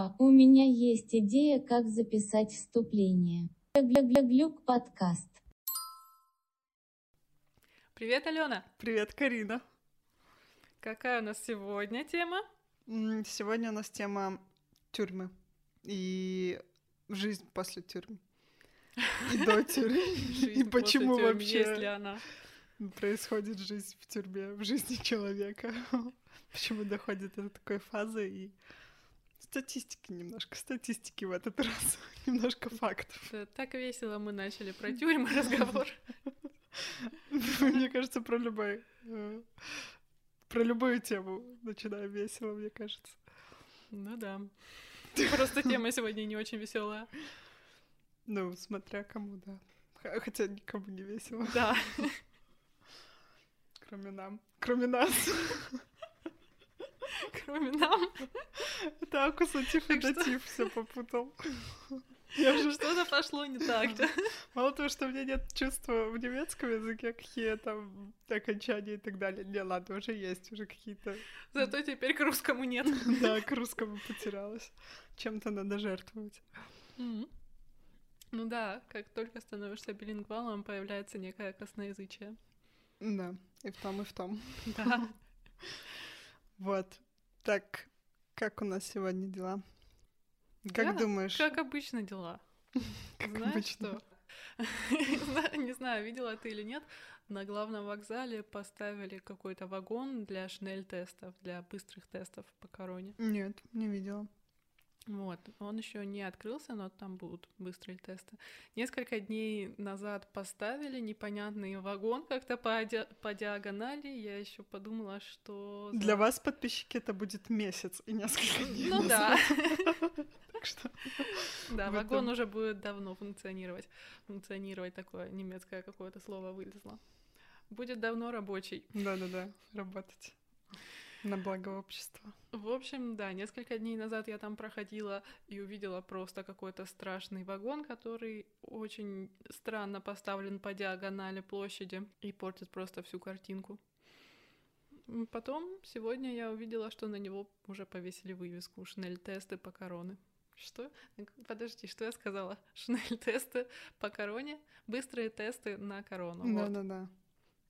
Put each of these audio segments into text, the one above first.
Опа, у меня есть идея, как записать вступление. Гля-гля-глюк подкаст. Привет, Алена. Привет, Карина. Какая у нас сегодня тема? Сегодня у нас тема тюрьмы и жизнь после тюрьмы. И до тюрьмы. И почему вообще Есть ли она? происходит жизнь в тюрьме, в жизни человека. Почему доходит до такой фазы и статистики немножко, статистики в этот раз, немножко фактов. Да, Так весело мы начали про тюрьмы разговор. Мне кажется, про любой, э, про любую тему начинаем весело, мне кажется. Ну да. Просто тема сегодня не очень веселая. Ну, смотря кому, да. Хотя никому не весело, Да. кроме нам. Кроме нас. Кроме нам. Это аккусатив и датив все попутал. Я уже Что-то пошло не так. да. Мало того, что у меня нет чувства в немецком языке, какие там окончания и так далее. Не, ладно, уже есть, уже какие-то... Зато теперь к русскому нет. Да, к русскому потерялась. Чем-то надо жертвовать. Ну да, как только становишься билингвалом, появляется некое косноязычие. Да, и в том, и в том. Да. Вот. Так, как у нас сегодня дела? Как Да, думаешь? Как обычно дела. Как Знаешь обычно. что? Не знаю, видела ты или нет, на главном вокзале поставили какой-то вагон для шнель-тестов, для быстрых тестов по короне. Нет, не видела. Вот, он еще не открылся, но там будут быстрые тесты. Несколько дней назад поставили непонятный вагон как-то по, ди- по диагонали. Я еще подумала, что... Для вас, подписчики, это будет месяц и несколько дней Ну да. Так что да, вагон уже будет давно функционировать. Функционировать такое немецкое какое-то слово вылезло. Будет давно рабочий. Да-да-да, работать на благо общества. В общем, да, несколько дней назад я там проходила и увидела просто какой-то страшный вагон, который очень странно поставлен по диагонали площади и портит просто всю картинку. Потом сегодня я увидела, что на него уже повесили вывеску «Шнель-тесты по короне». Что? Подожди, что я сказала? Шнель-тесты по короне? Быстрые тесты на корону. вот. Да-да-да.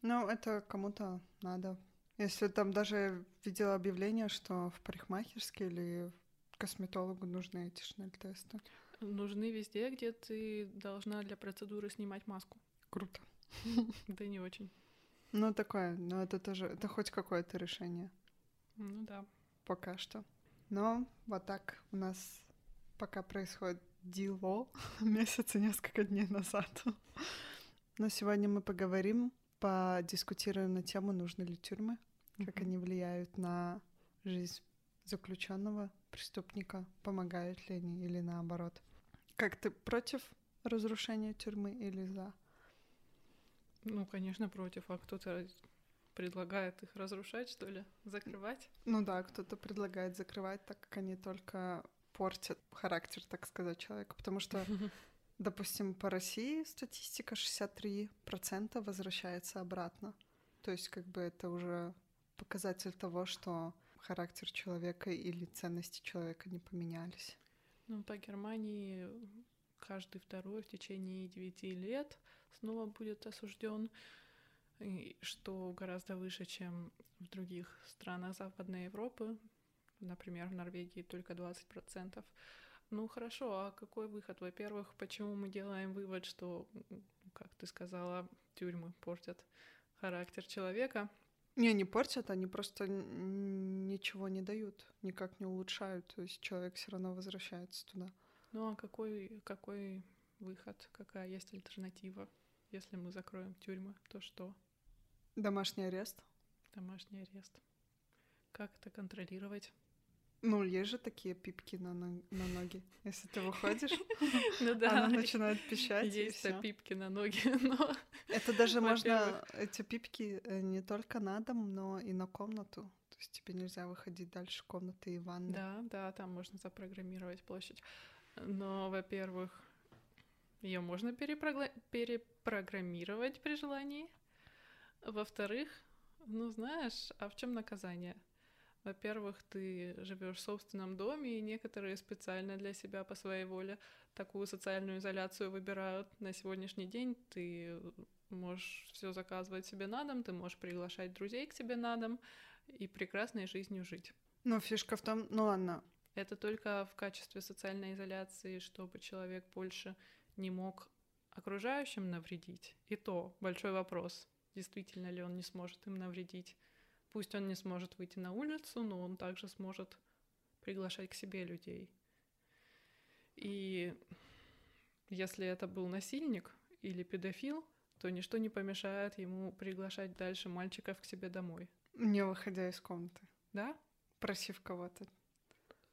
Ну, это кому-то надо. Если там даже видела объявление, что в парикмахерской или косметологу нужны эти шнель-тесты. Нужны везде, где ты должна для процедуры снимать маску. Круто. Да не очень. Ну, такое, но это тоже, это хоть какое-то решение Ну да. пока что. Но вот так у нас пока происходит дело месяца несколько дней назад. Но сегодня мы поговорим, подискутируем на тему, нужны ли тюрьмы, как они влияют на жизнь заключенного преступника, помогают ли они или наоборот. Как ты против разрушения тюрьмы или за? Ну, конечно, против. А кто-то предлагает их разрушать, что ли? Закрывать? Ну да, кто-то предлагает закрывать, так как они только портят характер, так сказать, человека. Потому что, допустим, по России статистика 63% возвращается обратно. То есть как бы это уже показатель того, что характер человека или ценности человека не поменялись. Ну, по Германии каждый второй в течение девяти лет снова будет осужден, что гораздо выше, чем в других странах Западной Европы. Например, в Норвегии только 20%. Ну хорошо, а какой выход? Во-первых, почему мы делаем вывод, что, как ты сказала, тюрьмы портят характер человека? Не, не портят, они просто ничего не дают, никак не улучшают. То есть человек все равно возвращается туда. Ну а какой, какой выход, какая есть альтернатива? Если мы закроем тюрьмы, то что? Домашний арест. Домашний арест. Как это контролировать? Ну, есть же такие пипки на, но- на ноги. Если ты выходишь, Ну она начинает пищать. Есть пипки на ноги, но Это даже можно, эти пипки э, не только на дом, но и на комнату. То есть тебе нельзя выходить дальше комнаты и ванны. да, да, там можно запрограммировать площадь. Но, во-первых, ее можно перепрогла- перепрограммировать при желании. Во-вторых, ну знаешь, а в чем наказание? Во-первых, ты живешь в собственном доме, и некоторые специально для себя по своей воле такую социальную изоляцию выбирают. На сегодняшний день ты можешь все заказывать себе на дом, ты можешь приглашать друзей к себе на дом и прекрасной жизнью жить. Но фишка в том, ну ладно, Это только в качестве социальной изоляции, чтобы человек больше не мог окружающим навредить. И то большой вопрос, действительно ли он не сможет им навредить. Пусть он не сможет выйти на улицу, но он также сможет приглашать к себе людей. И если это был насильник или педофил, то ничто не помешает ему приглашать дальше мальчиков к себе домой. не выходя из комнаты, Да? просив кого-то.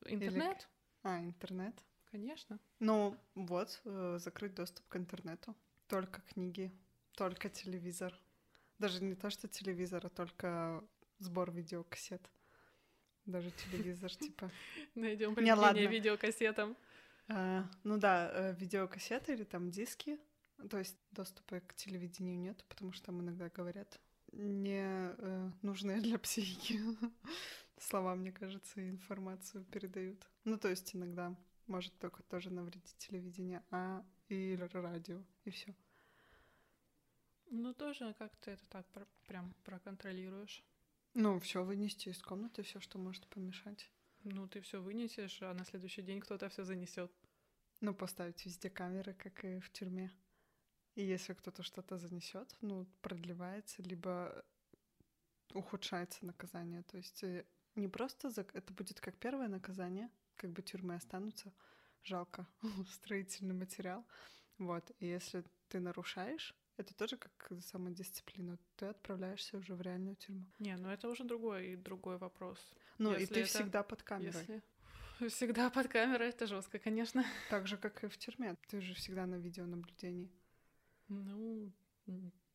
Интернет? А, интернет. Конечно. Ну, вот, э, закрыть доступ к интернету. Только книги, только телевизор. Даже не то, что телевизор, а только сбор видеокассет. Даже телевизор, типа. Найдем Не, применение видеокассетам. А, Ну да, э, видеокассеты или там диски. То есть доступа к телевидению нет, потому что там иногда говорят не э, нужные для психики слова, мне кажется, и информацию передают. Ну, то есть иногда может только тоже навредить телевидение, а и радио, и все. Ну, тоже как ты это так про- прям проконтролируешь. Ну, все вынести из комнаты, все, что может помешать. Ну, ты все вынесешь, а на следующий день кто-то все занесет. Ну, поставить везде камеры, как и в тюрьме. И если кто-то что-то занесет, ну, продлевается, либо ухудшается наказание. То есть э, не просто зак- это будет как первое наказание, как бы тюрьмы останутся, жалко, строительный материал. Вот. И если ты нарушаешь, это тоже как самодисциплина, ты отправляешься уже в реальную тюрьму. Не, ну это уже другой другой вопрос. Ну, и Если ты это- всегда под камерой. Если всегда под камерой, это жестко, конечно. Так же, как и в тюрьме. Ты же всегда на видеонаблюдении. Ну,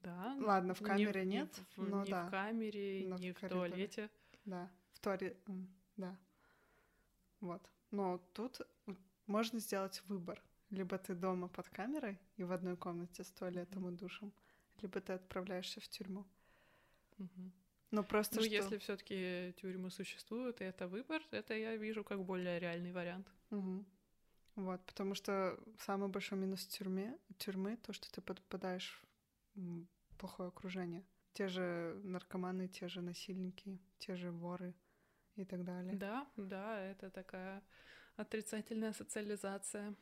да. Ладно, в камере не нет, в- но не да. в камере, Но не в в, туалете. Да, в туалет, м, да. Вот. Но тут можно сделать выбор. Либо ты дома под камерой и в одной комнате с туалетом и душем, либо ты отправляешься в тюрьму. Мгм. Но просто Ну, что... если все-таки тюрьмы существуют, и это выбор, это я вижу как более реальный вариант. Мгм. Вот, потому что самый большой минус тюрьме, тюрьмы то, что ты попадаешь в плохое окружение. Те же наркоманы, те же насильники, те же воры и так далее. Да, да, это такая отрицательная социализация.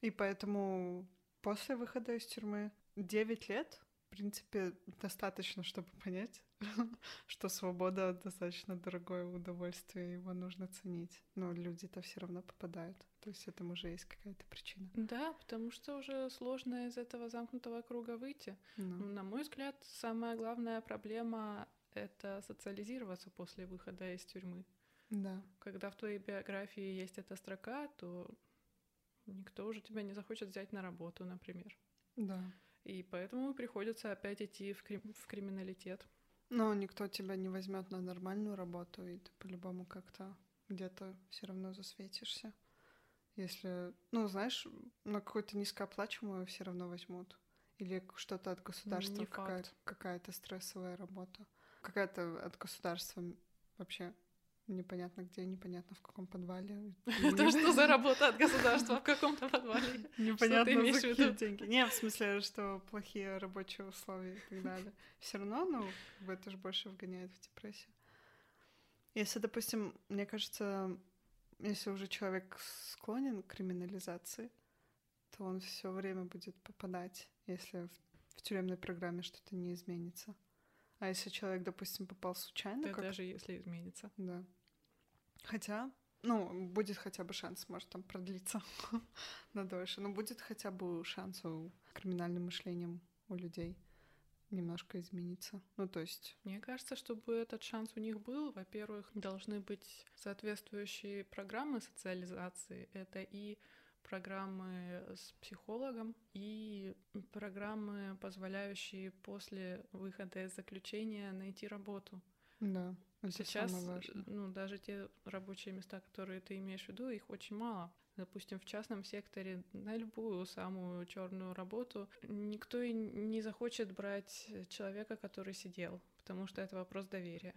И поэтому после выхода из тюрьмы 9 лет, в принципе, достаточно, чтобы понять, что свобода достаточно дорогое удовольствие, его нужно ценить. Но люди-то все равно попадают. То есть этому уже есть какая-то причина. Да, потому что уже сложно из этого замкнутого круга выйти. Ну, На мой взгляд, самая главная проблема — это социализироваться после выхода из тюрьмы. да. Когда в твоей биографии есть эта строка, то никто уже тебя не захочет взять на работу, например. Да. И поэтому приходится опять идти в, крим- в криминалитет. Но никто тебя не возьмет на нормальную работу, и ты по-любому как-то где-то все равно засветишься. Если, ну, знаешь, на какую-то низкооплачиваемую все равно возьмут. Или что-то от государства, Не какая- какая-то стрессовая работа. Какая-то от государства вообще непонятно где, непонятно в каком подвале. Это что за работа от государства в каком-то подвале? Непонятно за какие деньги. Не, в смысле, что плохие рабочие условия и так далее. Все равно, ну, это же больше вгоняет в депрессию. Если, допустим, мне кажется, если уже человек склонен к криминализации, то он все время будет попадать, если в, тюремной программе что-то не изменится. А если человек, допустим, попал случайно, Да как даже если изменится. да. Хотя, ну, будет хотя бы шанс, может, там продлиться на дольше. Но будет хотя бы шанс у криминальным мышлением у людей немножко измениться. Ну, то есть, Мне кажется, чтобы этот шанс у них был, во-первых, должны быть соответствующие программы социализации. Это и программы с психологом, и программы, позволяющие после выхода из заключения найти работу. да, это Сейчас, ну, даже те рабочие места, которые ты имеешь в виду, их очень мало. Допустим, в частном секторе на любую самую черную работу никто и не захочет брать человека, который сидел, потому что это вопрос доверия.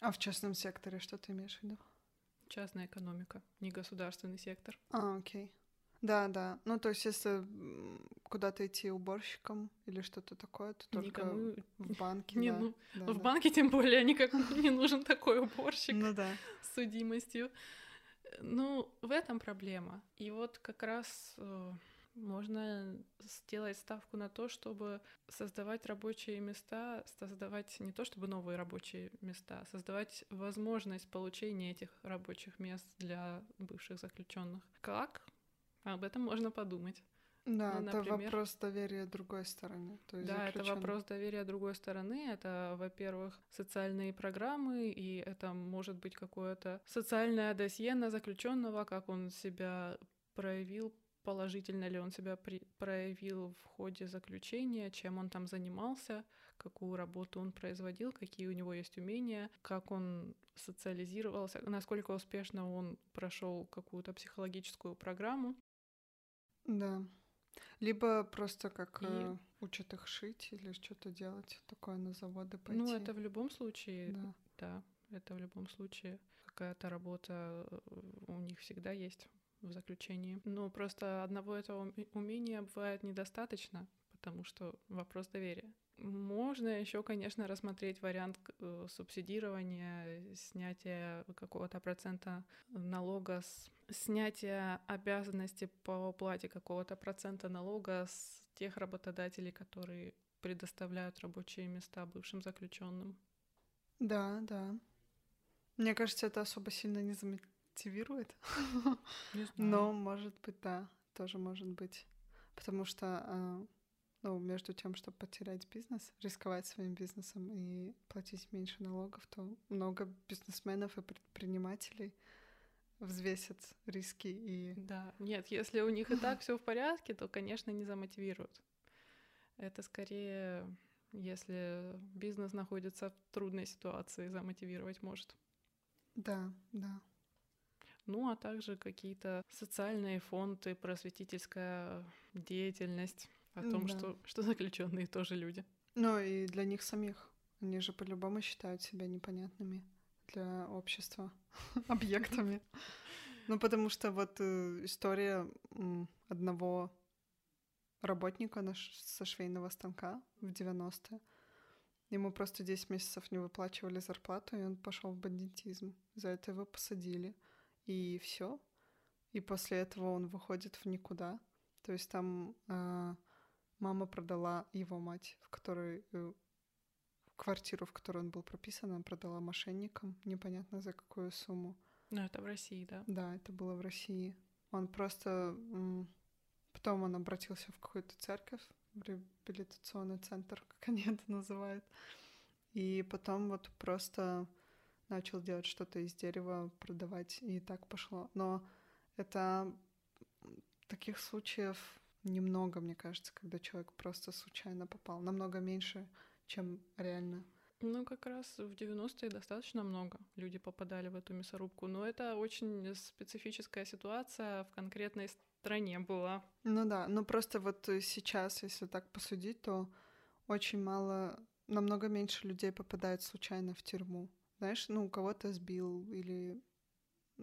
А в частном секторе что ты имеешь в виду? Частная экономика, не государственный сектор. А, окей. Да, да. Ну, то есть, если куда-то идти уборщиком или что-то такое, то только Никому... в банке. Не, да. Ну, да, в да. банке тем более никак не нужен такой уборщик ну, да. с судимостью. Ну, в этом проблема. И вот как раз э, можно сделать ставку на то, чтобы создавать рабочие места, создавать не то чтобы новые рабочие места, а создавать возможность получения этих рабочих мест для бывших заключенных. Как? Об этом можно подумать. Да, ну, это вопрос доверия другой стороны. То есть да, заключен... это вопрос доверия другой стороны. Это, во-первых, социальные программы, и это может быть какое-то социальное досье на заключенного, как он себя проявил, положительно ли он себя при... проявил в ходе заключения, чем он там занимался, какую работу он производил, какие у него есть умения, как он социализировался, насколько успешно он прошел какую-то психологическую программу. Да. Либо просто как и... э, учат их шить или что-то делать такое на заводы пойти. Ну, это в любом случае, да. да, это в любом случае какая-то работа э, у них всегда есть в заключении. Но просто одного этого умения бывает недостаточно, потому что вопрос доверия. Можно еще, конечно, рассмотреть вариант э, субсидирования, снятия какого-то процента налога, с... снятия обязанности по уплате какого-то процента налога с тех работодателей, которые предоставляют рабочие места бывшим заключенным. Да, да. Мне кажется, это особо сильно не замотивирует. Не. Но, может быть, да, тоже может быть. Потому что а, ну, между тем, чтобы потерять бизнес, рисковать своим бизнесом и платить меньше налогов, то много бизнесменов и предпринимателей взвесят риски и... Да, нет, если у них и так все в порядке, то, конечно, не замотивируют. Это скорее, если бизнес находится в трудной ситуации, замотивировать может. Да, да. Ну, а также какие-то социальные фонды, просветительская деятельность о том, да. что, что заключенные тоже люди. Ну и для них самих. Они же по-любому считают себя непонятными для общества объектами. Ну, потому что вот э, история одного работника со швейного станка в 90-е. Ему просто 10 месяцев не выплачивали зарплату, и он пошел в бандитизм. За это его посадили. И все. И после этого он выходит в никуда. То есть там э, Мама продала его мать, в которой э, квартиру, в которой он был прописан, она продала мошенникам, непонятно за какую сумму. Ну, это в России, да? Да, это было в России. Он просто... Потом он обратился в какую-то церковь, в реабилитационный центр, как они это называют. И потом вот просто начал делать что-то из дерева, продавать, и так пошло. Но это таких случаев немного, мне кажется, когда человек просто случайно попал. Намного меньше, чем реально. Ну, как раз в 90-е достаточно много люди попадали в эту мясорубку, но это очень специфическая ситуация в конкретной стране была. Ну да, но просто вот сейчас, если так посудить, то очень мало, намного меньше людей попадает случайно в тюрьму. Знаешь, ну, кого-то сбил или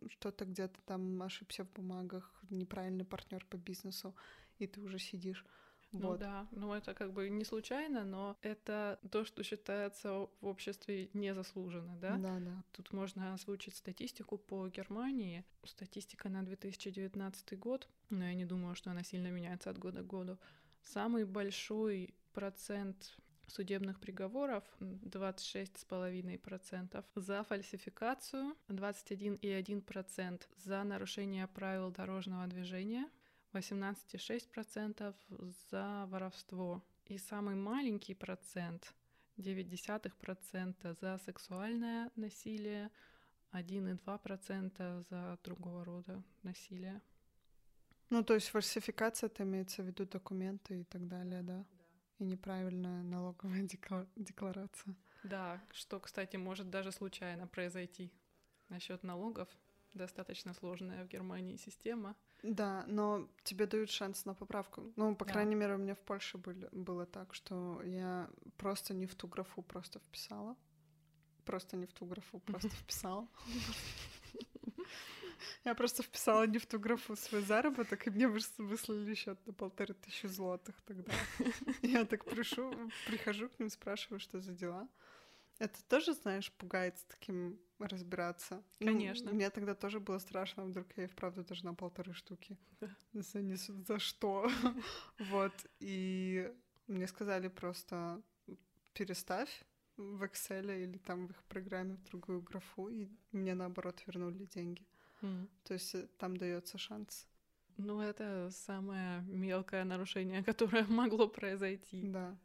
что-то где-то там ошибся в бумагах, неправильный партнер по бизнесу и ты уже сидишь. Ну вот. да, ну это как бы не случайно, но это то, что считается в обществе незаслуженно, да? Да, да. Тут можно озвучить статистику по Германии. Статистика на 2019 год, но я не думаю, что она сильно меняется от года к году. Самый большой процент судебных приговоров 26,5%, за фальсификацию 21,1%, за нарушение правил дорожного движения 18,6% за воровство. И самый маленький процент, 0,9% за сексуальное насилие, 1,2% за другого рода насилие. Ну, то есть фальсификация, это имеется в виду документы и так далее, да? да. И неправильная налоговая декларация. Да, что, кстати, может даже случайно произойти. Насчет налогов достаточно сложная в Германии система. Да, но тебе дают шанс на поправку. Ну, по да. крайней мере, у меня в Польше были, было так, что я просто не в ту графу просто вписала. просто не в ту графу, просто вписала. Я просто вписала не в ту графу свой заработок, и мне выслали счет на полторы тысячи злотых тогда. Я так прихожу к ним, спрашиваю, что за дела. Это тоже, знаешь, пугает с таким разбираться. Ну, Конечно. Ну, мне тогда тоже было страшно, вдруг я и вправду должна полторы штуки да. занесут. За что? вот. И мне сказали просто переставь в Excel или там в их программе в другую графу, и мне наоборот вернули деньги. Mm. То есть э, там дается шанс. Ну, это самое мелкое нарушение, которое могло произойти. Да.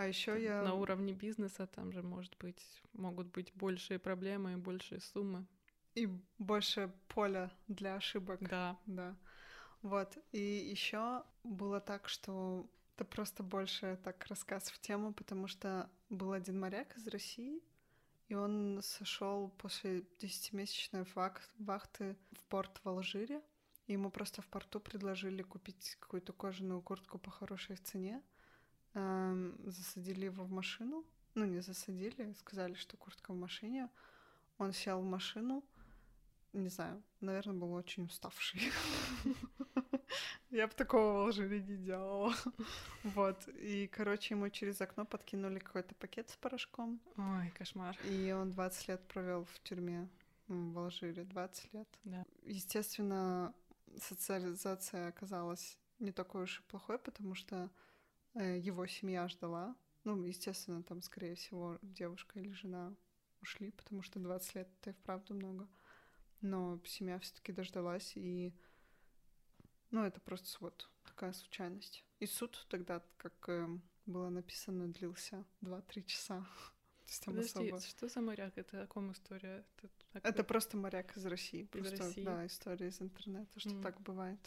А еще я... На уровне бизнеса там же, может быть, могут быть большие проблемы и большие суммы. И больше поля для ошибок. Да. Да. Вот. И еще было так, что это просто больше так рассказ в тему, потому что был один моряк из России, и он сошел после десятимесячной вахты в порт в Алжире. И ему просто в порту предложили купить какую-то кожаную куртку по хорошей цене. Засадили его в машину. Ну, не засадили, сказали, что куртка в машине. Он сел в машину. Не знаю, наверное, был очень уставший. Я бы такого в Алжире не делала. Вот. И, короче, ему через окно подкинули какой-то пакет с порошком. Ой, кошмар. И он 20 лет провел в тюрьме в Алжире. 20 лет. Да. Естественно, социализация оказалась не такой уж и плохой, потому что его семья ждала. Ну, естественно, там, скорее всего, девушка или жена ушли, потому что 20 лет это и вправду много. Но семья все-таки дождалась, и ну, это просто вот такая случайность. И суд тогда, как э, было написано, длился 2-3 часа. То есть там Подожди, особо... что за моряк? Это о ком история? Это, это просто моряк из России. Из просто, России? Да, история из интернета, что mm. так бывает.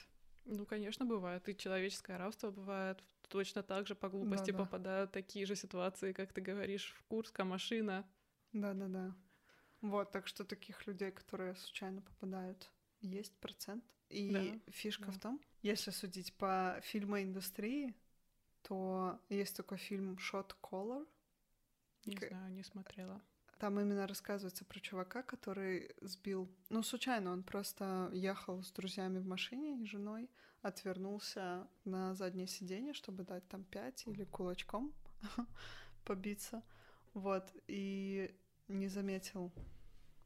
Ну, конечно, бывает. И человеческое рабство бывает. Точно так же по глупости да, да. попадают такие же ситуации, как ты говоришь, в Курска машина. Да-да-да. Вот, так что таких людей, которые случайно попадают, есть процент. И да, фишка да. в том, если судить по фильмоиндустрии, то есть такой фильм Shot Collar. Не знаю, не смотрела. Там именно рассказывается про чувака, который сбил... Ну, случайно, он просто ехал с друзьями в машине и женой, отвернулся на заднее сиденье, чтобы дать там пять или кулачком побиться. Вот, и не заметил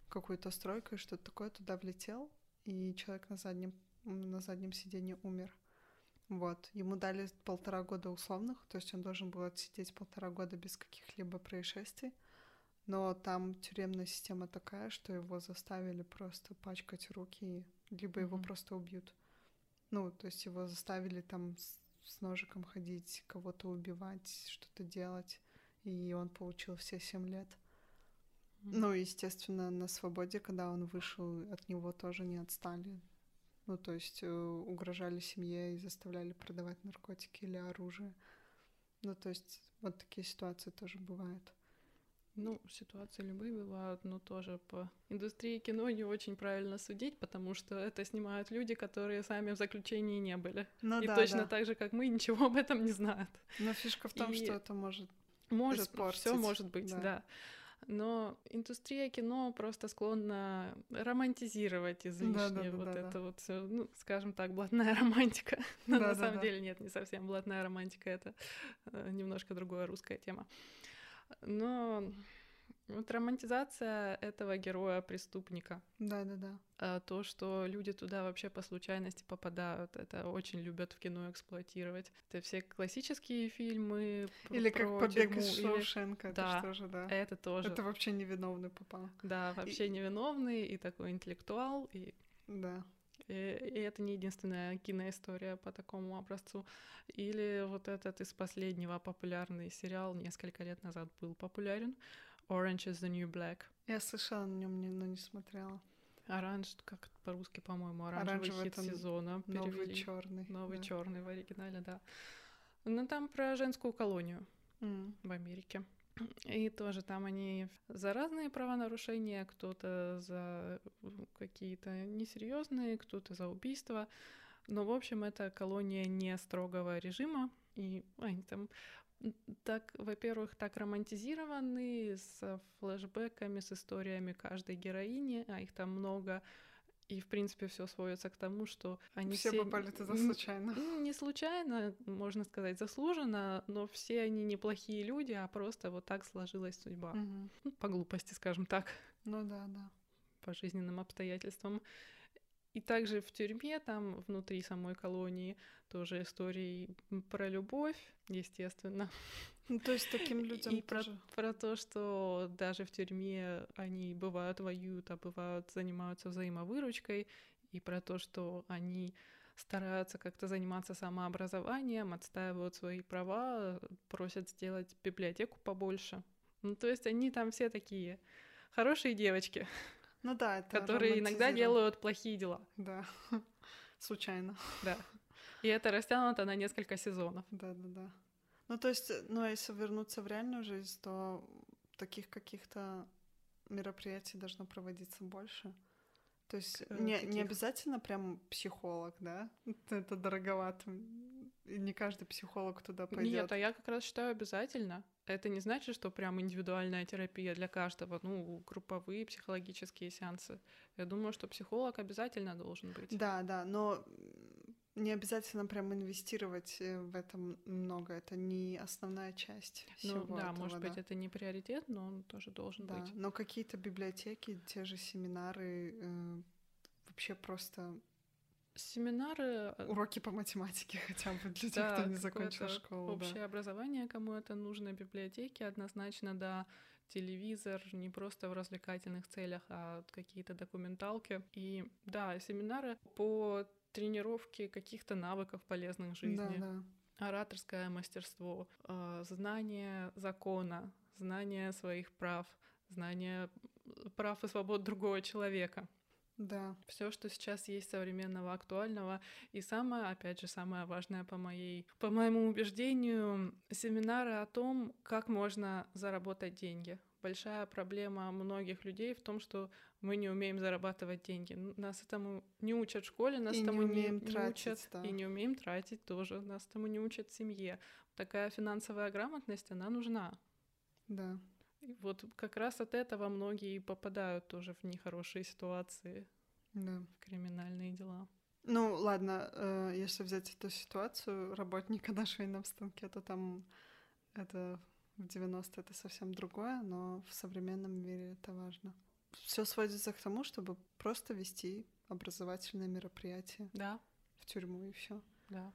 какую-то стройку и что-то такое, туда влетел, и человек на заднем, на заднем сиденье умер. Вот. Ему дали полтора года условных, то есть он должен был отсидеть полтора года без каких-либо происшествий. Но там тюремная система такая, что его заставили просто пачкать руки, либо mm-hmm. его просто убьют. Ну, то есть его заставили там с, с ножиком ходить, кого-то убивать, что-то делать. И он получил все семь лет. Ну, естественно, на свободе, когда он вышел, от него тоже не отстали. Ну, то есть э, угрожали семье и заставляли продавать наркотики или оружие. Ну, то есть вот такие ситуации тоже бывают. Ну, ситуации любые бывают, но тоже по индустрии кино не очень правильно судить, потому что это снимают люди, которые сами в заключении не были. Ну, и да, точно да. так же, как мы, ничего об этом не знают. Но фишка в том, и... что это может может, все может быть, да. да но индустрия кино просто склонна романтизировать излишне да, да, вот да, это да. вот все, ну, скажем так, блатная романтика. Но да, на да, самом да. деле нет, не совсем блатная романтика, это э, немножко другая русская тема. Но вот романтизация этого героя-преступника. Да-да-да. А то, что люди туда вообще по случайности попадают, это очень любят в кино эксплуатировать. Это все классические фильмы Или про как «Побег тюрьму, из Шоушенка», или... это да, что же, да? это тоже. Это вообще невиновный попал. Да, вообще и... невиновный и такой интеллектуал, и... Да. И, это не единственная киноистория по такому образцу. Или вот этот из последнего популярный сериал несколько лет назад был популярен. Orange is the New Black. Я слышала о нем, но не смотрела. Оранж, как по-русски, по-моему, оранжевый, оранжевый хит сезона. Новый черный. Новый да. черный в оригинале, да. Ну там про женскую колонию mm. в Америке. И тоже там они за разные правонарушения, кто-то за какие-то несерьезные, кто-то за убийство. Но, в общем, это колония не строгого режима, и они там так, во-первых, так романтизированы, с флешбеками, с историями каждой героини, а их там много. И, в принципе, все сводится к тому, что они все, все... попали туда случайно. Не случайно, можно сказать, заслуженно, но все они неплохие люди, а просто вот так сложилась судьба. Ну, по глупости, скажем так, Ну да, да. по жизненным обстоятельствам. И также в тюрьме, там внутри самой колонии, тоже истории про любовь, естественно. Ну, то есть таким людям И про, тоже. про то, что даже в тюрьме они бывают воюют, а бывают занимаются взаимовыручкой, и про то, что они стараются как-то заниматься самообразованием, отстаивают свои права, просят сделать библиотеку побольше. Ну, то есть они там все такие хорошие девочки, Ну да, это которые иногда делают плохие дела. Да. Случайно. Да. И это растянуто на несколько сезонов. Да, да, да. Ну, то есть, ну, а если вернуться в реальную жизнь, то таких каких-то мероприятий должно проводиться больше. То есть К- не, не обязательно прям психолог, да? Это дороговато. И не каждый психолог туда пойдет. Нет, а я как раз считаю обязательно. Это не значит, что прям индивидуальная терапия для каждого, ну, групповые психологические сеансы. Я думаю, что психолог обязательно должен быть. Да, да, но не обязательно прям инвестировать э, в это м- много. Это не основная часть Ну всего да, этого, может быть, да. это не приоритет, но он тоже должен Да, быть. но какие-то библиотеки, те же семинары, э, вообще просто Семинары, э, уроки по математике хотя бы для тех, да, кто не закончил школу. да. общее образование, кому это нужно, библиотеки однозначно, да, телевизор, не просто в развлекательных целях, а какие-то документалки. И да, семинары по тренировке каких-то навыков полезных в жизни. Да, да. ораторское мастерство, э, знание закона, знание своих прав, знание прав и свобод другого человека. Да, Все, что сейчас есть современного, актуального. И самое, опять же, самое важное по моей, по моему убеждению, семинары о том, как можно заработать деньги. Большая проблема многих людей в том, что мы не умеем зарабатывать деньги. Нас этому не учат в школе, нас И не этому не, умеем не тратить, учат, да. и не умеем тратить тоже. Нас этому не учат в семье. Такая финансовая грамотность, она нужна. да. И вот как раз от этого многие и попадают тоже в нехорошие ситуации, Да. в криминальные дела. Ну, ладно, э, если взять эту ситуацию работника на швейном станке, то там это в 90 это совсем другое, но в современном мире это важно. Все сводится к тому, чтобы просто вести образовательные мероприятия Да, в тюрьму и все. да.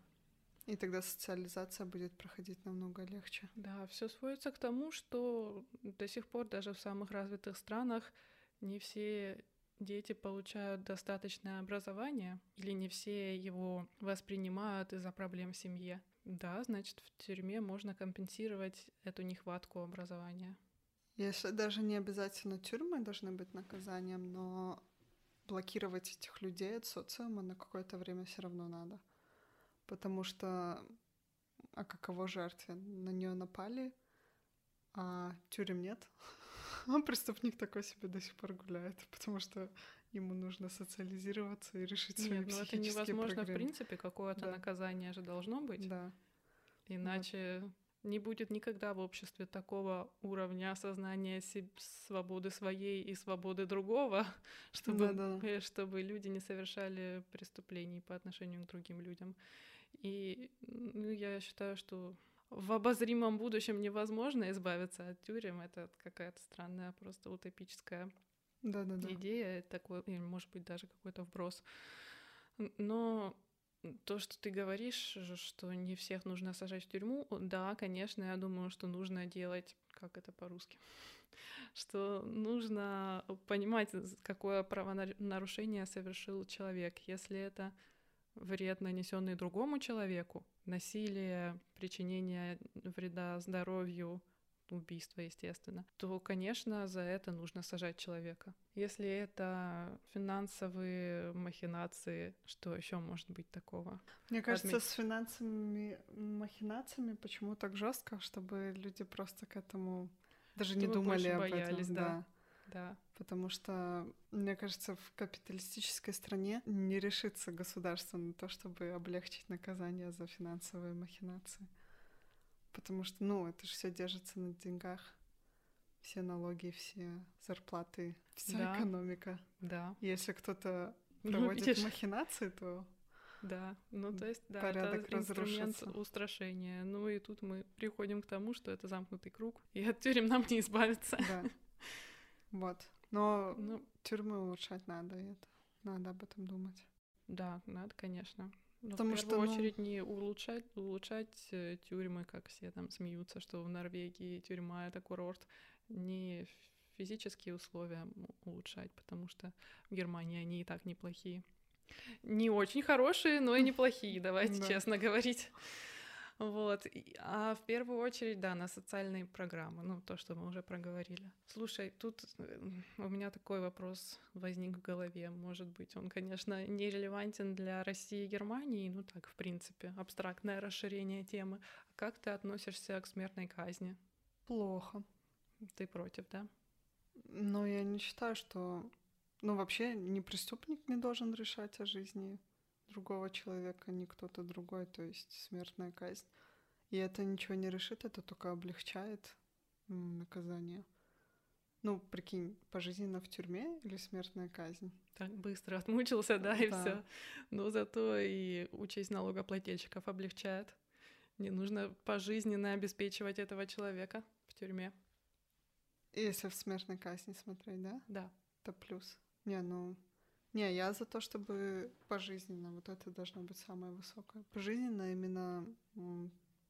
И тогда социализация будет проходить намного легче. Да, все сводится к тому, что до сих пор даже в самых развитых странах не все дети получают достаточное образование или не все его воспринимают из-за проблем в семье. Да, значит, в тюрьме можно компенсировать эту нехватку образования. Если даже не обязательно тюрьмы должны быть наказанием, но блокировать этих людей от социума на какое-то время все равно надо. Потому что а каково жертве? На нее напали, а тюрем нет. А преступник такой себе до сих пор гуляет, потому что ему нужно социализироваться и решить свои Нет, ну это невозможно, в проблемы. принципе, какое-то Да. наказание же должно быть. Да, Иначе не будет никогда в обществе такого уровня осознания свободы своей и свободы другого, чтобы, Да-да. э, чтобы люди не совершали преступлений по отношению к другим людям. И ну, я считаю, что в обозримом будущем невозможно избавиться от тюрем. Это какая-то странная, просто утопическая да, да, да. идея, такой, или, может быть, даже какой-то вброс. Но то, что ты говоришь, что не всех нужно сажать в тюрьму, да, конечно, я думаю, что нужно делать, как это по-русски, что нужно понимать, какое правонарушение совершил человек. Если это вред, нанесенный другому человеку, насилие, причинение вреда здоровью, убийство, естественно, то, конечно, за это нужно сажать человека. Если это финансовые махинации, что еще может быть такого? Мне кажется, Отметь. с финансовыми махинациями почему так жестко, чтобы люди просто к этому даже не Чтобы думали больше об боялись, этом. да. Да. Потому что, мне кажется, в капиталистической стране не решится государство на то, чтобы облегчить наказание за финансовые махинации. Потому что, ну, это же все держится на деньгах. Все налоги, все зарплаты, вся Да. экономика. Да. Если кто-то Ну, проводит видишь? махинации, то Да, ну то есть, да, порядок это инструмент устрашения. Ну и тут мы приходим к тому, что это замкнутый круг, и от тюрем нам не избавиться. да. Вот. Но Ну, тюрьмы улучшать надо, и это надо об этом думать. да, надо, конечно. Но Потому в что, первую ну- очередь не улучшать, улучшать э, тюрьмы, как все там смеются, что в Норвегии тюрьма это курорт, не физические условия улучшать, потому что в Германии они и так неплохие. Не очень хорошие, но и неплохие, давайте Да. честно говорить. Вот. А в первую очередь, да, на социальные программы, ну, то, что мы уже проговорили. Слушай, тут э, у меня такой вопрос возник в голове. Может быть, он, конечно, не релевантен для России и Германии, ну так, в принципе, абстрактное расширение темы. Как ты относишься к смертной казни? Плохо. Ты против, да? Но я не считаю, что... Ну, вообще, ни преступник не должен решать о жизни другого человека, ни кто-то другой, то есть смертная казнь. И это ничего не решит, это только облегчает наказание. Ну, прикинь, пожизненно в тюрьме или смертная казнь? Так быстро отмучился, да, и Да. все. Но зато и участь налогоплательщиков облегчает. Не нужно пожизненно обеспечивать этого человека в тюрьме. Если в смертной казни смотреть, да? Да. Это плюс. Не, ну... Не, я за то, чтобы пожизненно. Вот это должно быть самое высокое. Пожизненно именно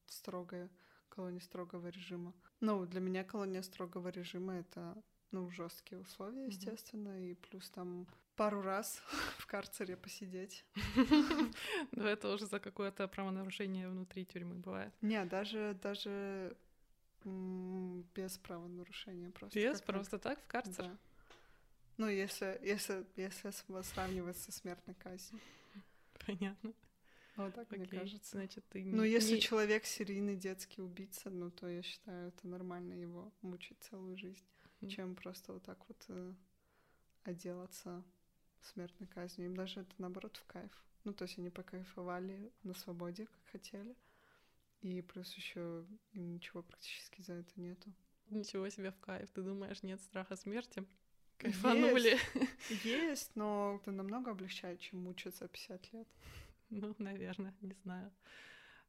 строгая колония строгого режима. Ну, для меня колония строгого режима это ну, жесткие условия, естественно, и плюс там пару раз в карцере посидеть. Но это уже за какое-то правонарушение внутри тюрьмы бывает. Не, даже даже без правонарушения просто. Без, просто так, в карцер? Ну, если, если, если сравнивать со смертной казнью. Понятно. Вот так мне Окей. кажется. Значит, ты Ну, не- если не- человек серийный детский убийца, ну, то я считаю, это нормально его мучить целую жизнь, Мгм. чем просто вот так вот э, отделаться смертной казнью. Им даже это, наоборот, в кайф. Ну, то есть они покайфовали на свободе, как хотели. И плюс еще им ничего практически за это нету. Ничего себе в кайф. Ты думаешь, нет страха смерти? Кайфанули. Есть, но это намного облегчает, чем мучиться 50 лет. Ну, наверное, не знаю.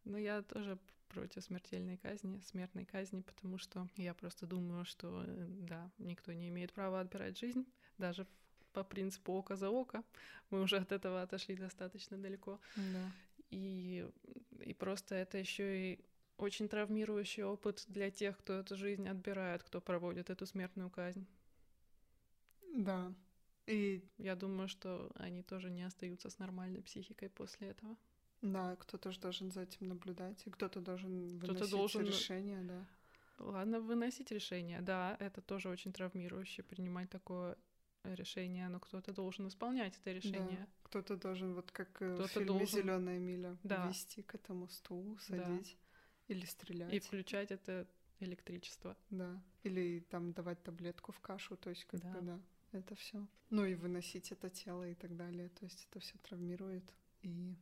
Но я тоже против смертельной казни, смертной казни, потому что я просто думаю, что, э, да, никто не имеет права отбирать жизнь, даже по принципу око за око. Мы уже от этого отошли достаточно далеко. Да. И, и просто это еще и очень травмирующий опыт для тех, кто эту жизнь отбирает, кто проводит эту смертную казнь. Да. И Я думаю, что они тоже не остаются с нормальной психикой после этого. да, кто-то же должен за этим наблюдать, и кто-то должен Кто-то выносить должен- решение, да. Ладно, выносить решение. Да, это тоже очень травмирующе принимать такое решение, но кто-то должен исполнять это решение. Да. Кто-то должен, вот как э, в фильме должен- Зеленая миля, Да. вести к этому стулу, Да. садить или стрелять. И включать это электричество. Да. Или там давать таблетку в кашу, то есть как Да. бы да, это все. Ну и выносить это тело и так далее. То есть это все травмирует. И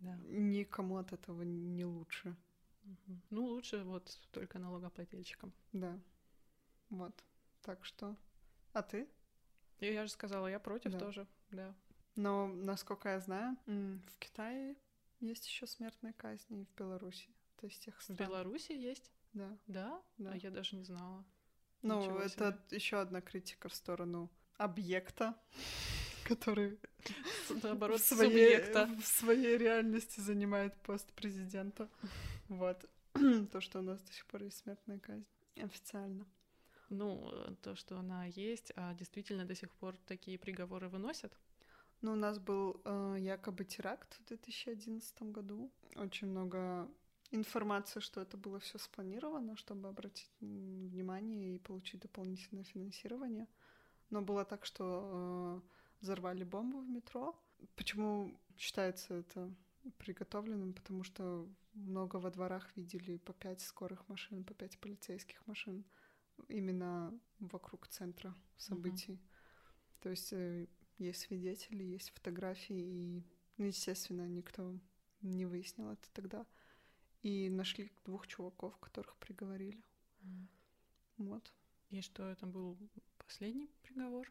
Да. никому от этого не лучше. Мгм. Ну, лучше вот только налогоплательщикам. Да. Вот. Так что. А ты? Я же сказала, я против Да. тоже, да. Но, насколько я знаю, в Китае есть еще смертная казнь и в Беларуси. То есть тех В стран. Беларуси есть, Да. да? Да. А я даже не знала. Ну, это еще одна критика в сторону объекта, который Наоборот, в своей, субъекта. в своей реальности занимает пост президента. Вот. То, что у нас до сих пор есть смертная казнь. Официально. Ну, э, то, что она есть, а действительно до сих пор такие приговоры выносят. Ну, у нас был э, якобы теракт в 2011 году. Очень много информации, что это было все спланировано, чтобы обратить внимание и получить дополнительное финансирование. Но было так, что э, взорвали бомбу в метро. Почему считается это приготовленным? Потому что много во дворах видели по пять скорых машин, по пять полицейских машин именно вокруг центра событий. То есть э, есть свидетели, есть фотографии, и, ну, естественно, никто не выяснил это тогда. И нашли двух чуваков, которых приговорили. М. Вот. И что это был последний приговор?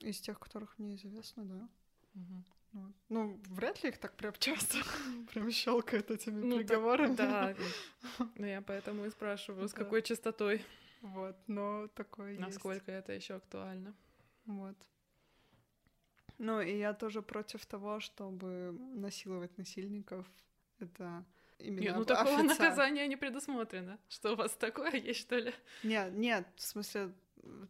Из тех, которых мне известно, да. Мгм. Вот. Ну, вряд ли их так прям часто прям щелкают этими Ну, так, приговорами. Да, ну, я поэтому и спрашиваю, с Да. какой частотой, Вот, но такое есть. насколько это еще актуально. Вот. Ну, и я тоже против того, чтобы насиловать насильников. Это именно Нет, ну такого официально. наказания не предусмотрено. Что у вас такое есть, что ли? Нет, нет, в смысле,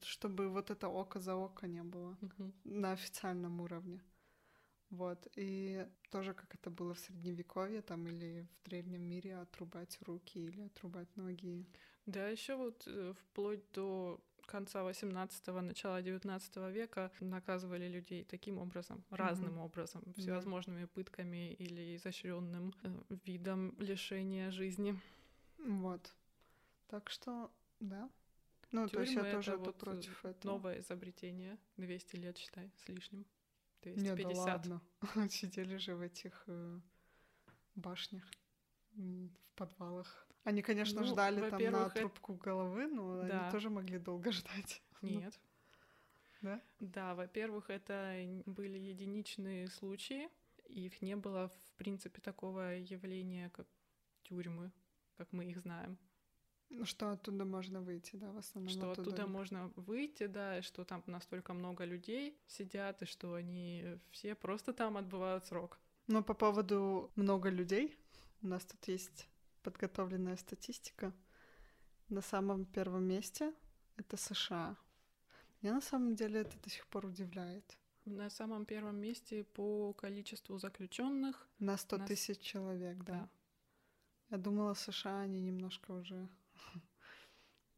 чтобы вот это око за око не было Мгм. на официальном уровне. Вот. И тоже как это было в средневековье там или в древнем мире отрубать руки или отрубать ноги. Да, еще вот э, вплоть до конца 18-го, начала 19 века наказывали людей таким образом, разным образом, Да. всевозможными пытками или изощренным э, видом лишения жизни. Вот. Так что, да. Ну, то есть Тюрьмы я это тоже вот, э, против этого. Новое изобретение, 200 лет, считай, с лишним. Не, да 250. ладно. Сидели же в этих э, башнях, в подвалах. Они, конечно, Ну, ждали там на трубку головы, но Да. они тоже могли долго ждать. Нет. Да? Да, во-первых, это были единичные случаи, и их не было, в принципе, такого явления, как тюрьмы, как мы их знаем. Ну, что оттуда можно выйти, да, в основном что оттуда ли- можно выйти, да, и что там настолько много людей сидят, и что они все просто там отбывают срок. Но по поводу много людей, у нас тут есть подготовленная статистика. На самом первом месте это США. Меня на самом деле это до сих пор удивляет. На самом первом месте по количеству заключенных. На 100 Нас- тысяч человек, да. Да. Я думала, США, они немножко уже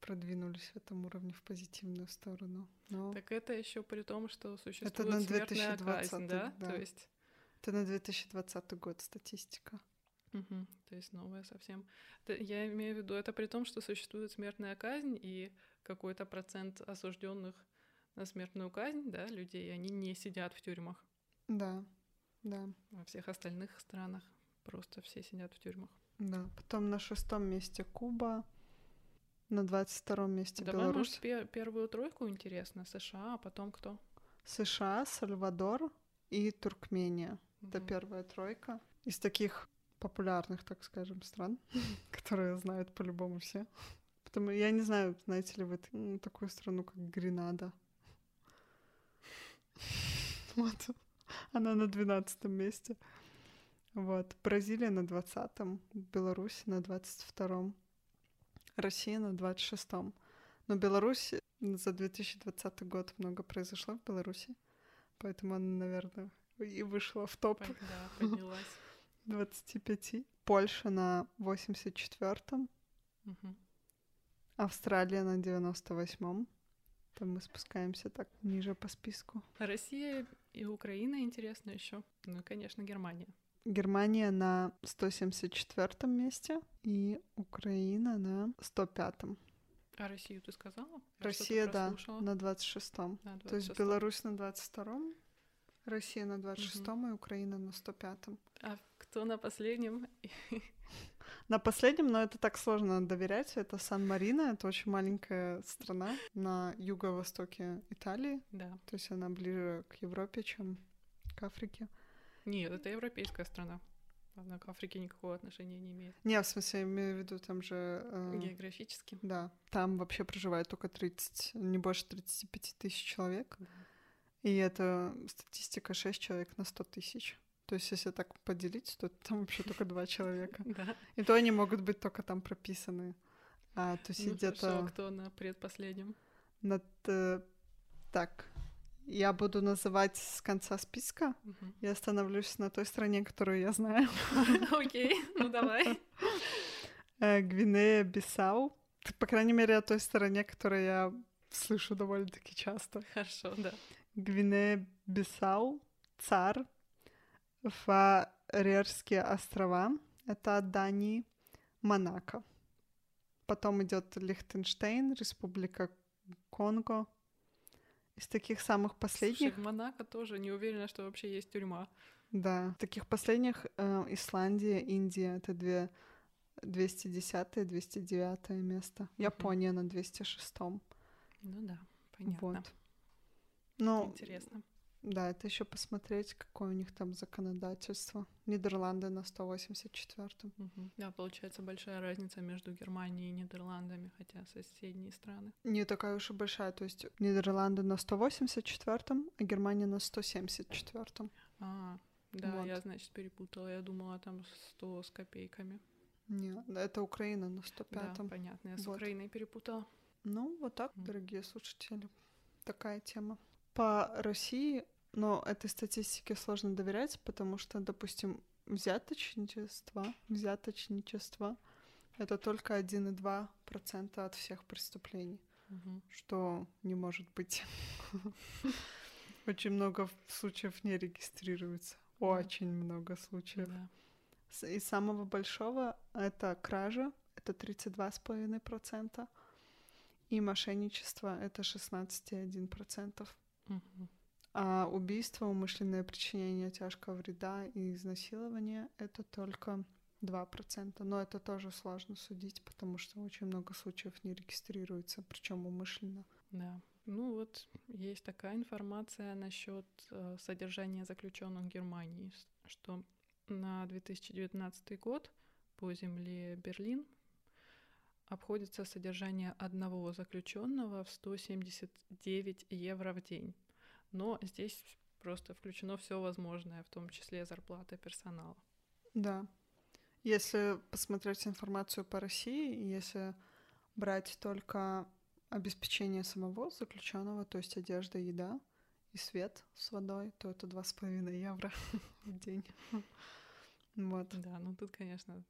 продвинулись в этом уровне в позитивную сторону. Но Так это еще при том, что существует на смертная 2020, казнь, да? да. То есть, это на 2020 год статистика. Мгм, то есть новая совсем. Я имею в виду, это при том, что существует смертная казнь и какой-то процент осужденных на смертную казнь, да, людей, они не сидят в тюрьмах. Да, да, Во всех остальных странах просто все сидят в тюрьмах. да. Потом на шестом месте Куба, на двадцать втором месте Давай, Беларусь, может, пе- первую тройку интересно, США, а потом кто? США, Сальвадор и Туркмения. Это Мгм. первая тройка из таких популярных, так скажем, стран, которые знают по-любому все. Потому я не знаю, знаете ли вы такую страну, как Гренада. Вот. Она на 12 месте. Вот. Бразилия на 20-м, Беларусь на 22-м, Россия на 26-м. Но Беларусь за 2020 год много произошло в Беларуси, поэтому она, наверное, и вышла в топ Да, поднялась. 25. Польша на 84-м, Мгм. Австралия на 98-м. Там мы спускаемся так ниже по списку. Россия и Украина интересно еще. Ну и, конечно, Германия. Германия на 174 месте и Украина на 105-м. А Россию ты сказала? Я Россия, да, на 26-м. На То есть 26. Беларусь на 22-м, Россия на 26-м и Украина на 105-м. А кто на последнем? На последнем, но это так сложно доверять, это Сан-Марино, это очень маленькая страна на юго-востоке Италии, Да. то есть она ближе к Европе, чем к Африке. Нет, это европейская страна. Она к Африке никакого отношения не имеет. Не, в смысле, я имею в виду, там же... э, Географически. да, там вообще проживает только 30, не больше 35 тысяч человек, Да. И это статистика 6 человек на 100 тысяч. То есть, если так поделить, то там вообще только два человека. Да. И то они могут быть только там прописаны. А Ну, тусить хорошо, где-то кто на предпоследнем? над... э, Так, я буду называть с конца списка. Мгм. Я остановлюсь на той стране, которую я знаю. Окей, ну давай. Э, Гвинея, Бисау. По крайней мере, о той стороне, которую я слышу довольно-таки часто. Хорошо, да. Гвинея, Бисау, Цар, Фарерские острова. Это от Дании, Монако. Потом идет Лихтенштейн, Республика Конго. Из таких самых Слушай, последних, в Монако тоже не уверена, что вообще есть тюрьма. да, таких последних э, Исландия, Индия. Это две 210 209 место. Япония на 206 Ну да, понятно. Вот. Ну, Интересно. да, это еще посмотреть, какое у них там законодательство. Нидерланды на 184 Мгм. Да, получается большая разница между Германией и Нидерландами, хотя соседние страны. Не такая уж и большая. То есть Нидерланды на 184 а Германия на 174 А, да, Вот. я, значит, перепутала. Я думала, там 100 с копейками. Нет, это Украина на 105 Да, понятно. Я с Вот. Украиной перепутала. Ну, вот так, дорогие слушатели. Такая тема. По России, но этой статистике сложно доверять, потому что, допустим, взяточничество, взяточничество — это только 1,2% от всех преступлений, Мгм. что не может быть. Очень много случаев не регистрируется. Очень много случаев. Да. Из самого большого это кража, это 32,5%, и мошенничество это 16,1%. А убийство, умышленное причинение тяжкого вреда и изнасилование это только 2%. Но это тоже сложно судить, потому что очень много случаев не регистрируется, причем умышленно. Да. Ну вот есть такая информация насчет э, содержания заключенных в Германии, что на 2019 год по земле Берлин обходится содержание одного заключенного в 179 евро в день. Но здесь просто включено все возможное, в том числе зарплата персонала. Да. Если посмотреть информацию по России, если брать только обеспечение самого заключенного, то есть одежда, еда и свет с водой, то это два с половиной евро в день. Вот. Да, ну тут, конечно,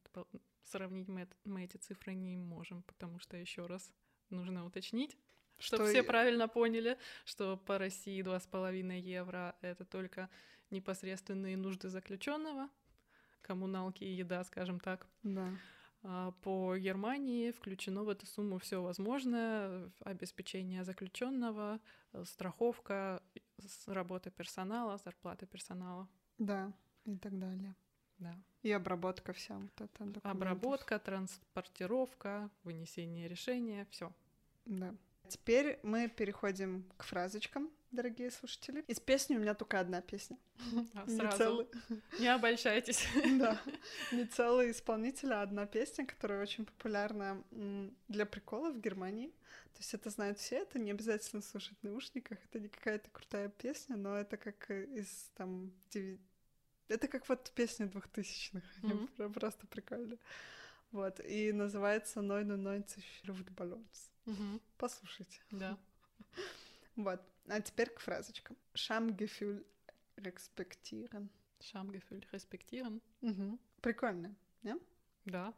сравнить мы, мы эти цифры не можем, потому что еще раз нужно уточнить, чтобы Что все правильно поняли, что по России 2,5 евро это только непосредственные нужды заключенного, коммуналки и еда, скажем так. Да. А по Германии включено в эту сумму все возможное: обеспечение заключенного, э, страховка, работа персонала, зарплата персонала. Да. И так далее. Да. И обработка вся вот документов. Обработка, транспортировка, вынесение решения, все. Да. Теперь мы переходим к фразочкам, дорогие слушатели. Из песни у меня только одна песня. Не Сразу целый- не обольщайтесь. Да, не целый исполнитель, а одна песня, которая очень популярна для прикола в Германии. То есть это знают все, это не обязательно слушать в наушниках, это не какая-то крутая песня, но это как э, из там... деви- Это как вот песни двухтысячных, про- просто прикольно. Вот, и называется «99 Luftballons». Мгм, Послушайте. Да. Вот, а теперь к фразочкам. Schamgefühl respektieren. Schamgefühl respektieren. Мгм. Прикольно, не? Да.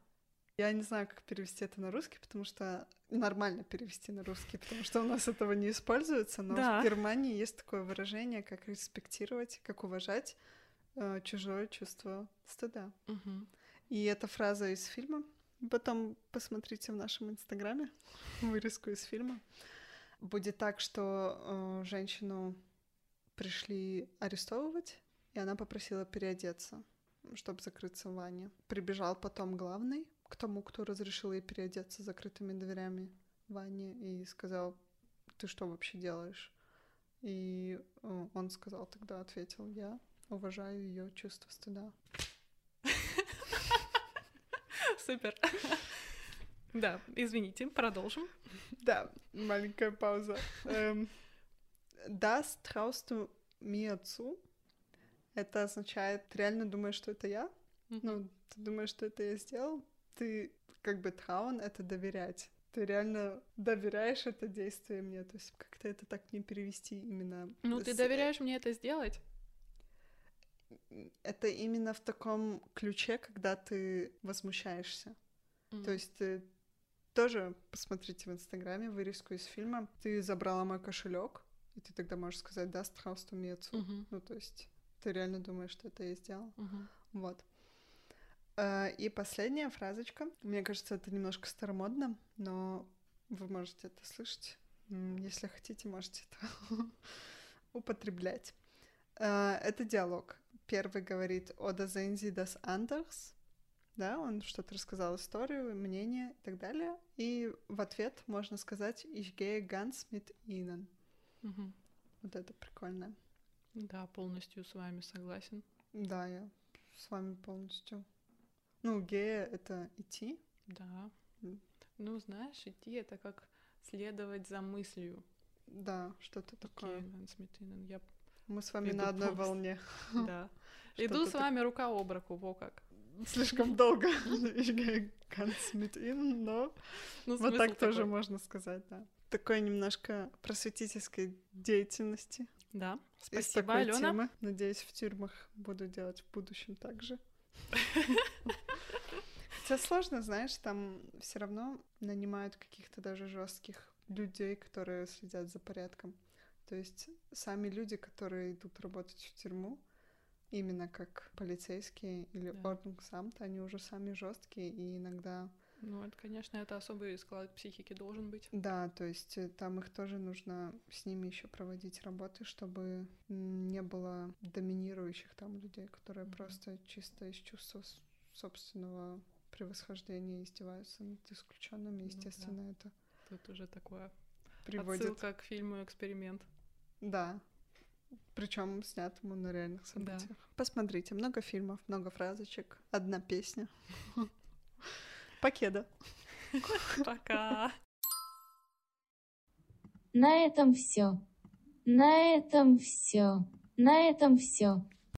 Я не знаю, как перевести это на русский, потому что нормально перевести на русский, потому что у нас этого не используется, но Да. в Германии есть такое выражение, как респектировать, как уважать э, чужое чувство стыда. Мгм. И эта фраза из фильма. Потом посмотрите в нашем инстаграме вырезку из фильма. Будет так, что э, женщину пришли арестовывать, и она попросила переодеться, чтобы закрыться в ванне. Прибежал потом главный к тому, кто разрешил ей переодеться закрытыми дверями в ванне, и сказал, ты что вообще делаешь? И э, он сказал тогда, ответил, я уважаю ее чувство стыда. Супер. Да, извините, продолжим. Да, маленькая пауза. Das traust du mir zu? Это означает, ты реально думаешь, что это я? Ну, ты думаешь, что это я сделал? Ты как бы траун — это доверять. Ты реально доверяешь это действие мне, то есть как-то это так не перевести именно. Ну, ты доверяешь мне это сделать? Это именно в таком ключе, когда ты возмущаешься. Мгм. То есть ты тоже посмотрите в Инстаграме вырезку из фильма. Ты забрала мой кошелек, и ты тогда можешь сказать «Да, страусту мецу». Мгм. Ну, то есть ты реально думаешь, что это я сделал. Мгм. Вот. Э, И последняя фразочка. Мне кажется, это немножко старомодно, но вы можете это слышать. Если хотите, можете это употреблять. Э, Это диалог. Первый говорит «Oder sehen Sie das anders?» да, он что-то рассказал историю, мнение и так далее, и в ответ можно сказать «Ich gehe ganz mit Ihnen». Мгм. Вот это прикольно. Да, полностью с вами согласен. Да, я с вами полностью. Ну, гея — это идти. Да. М. Ну, знаешь, идти это как следовать за мыслью. Да, что-то такое. Митинен, Я, Мы с вами Иду на одной полностью. волне. да. Иду с вами рука об руку, во как. Слишком долго. Ganz mit Ihnen, но Ну, вот так тоже такой. можно сказать, да. Такой немножко просветительской деятельности. Да, спасибо, Алена. темы. Надеюсь, в тюрьмах буду делать в будущем также. Хотя сложно, знаешь, там все равно нанимают каких-то даже жестких людей, которые следят за порядком. То есть сами люди, которые идут работать в тюрьму, именно как полицейские или Да. орднугсамт, они уже сами жесткие и иногда Ну, это, конечно, это особый склад психики должен быть. Да, то есть э, там их тоже нужно с ними еще проводить работы, чтобы не было доминирующих там людей, которые Мгм. просто чисто из чувства собственного превосхождения издеваются над исключенными. Ну да. Естественно, это Тут уже такое приводит. отсылка к фильму «Эксперимент». Да. Причем снятому на реальных Да. событиях. Посмотрите, много фильмов, много фразочек, одна песня. Покеда. Пока! На этом все. На этом все. На этом все.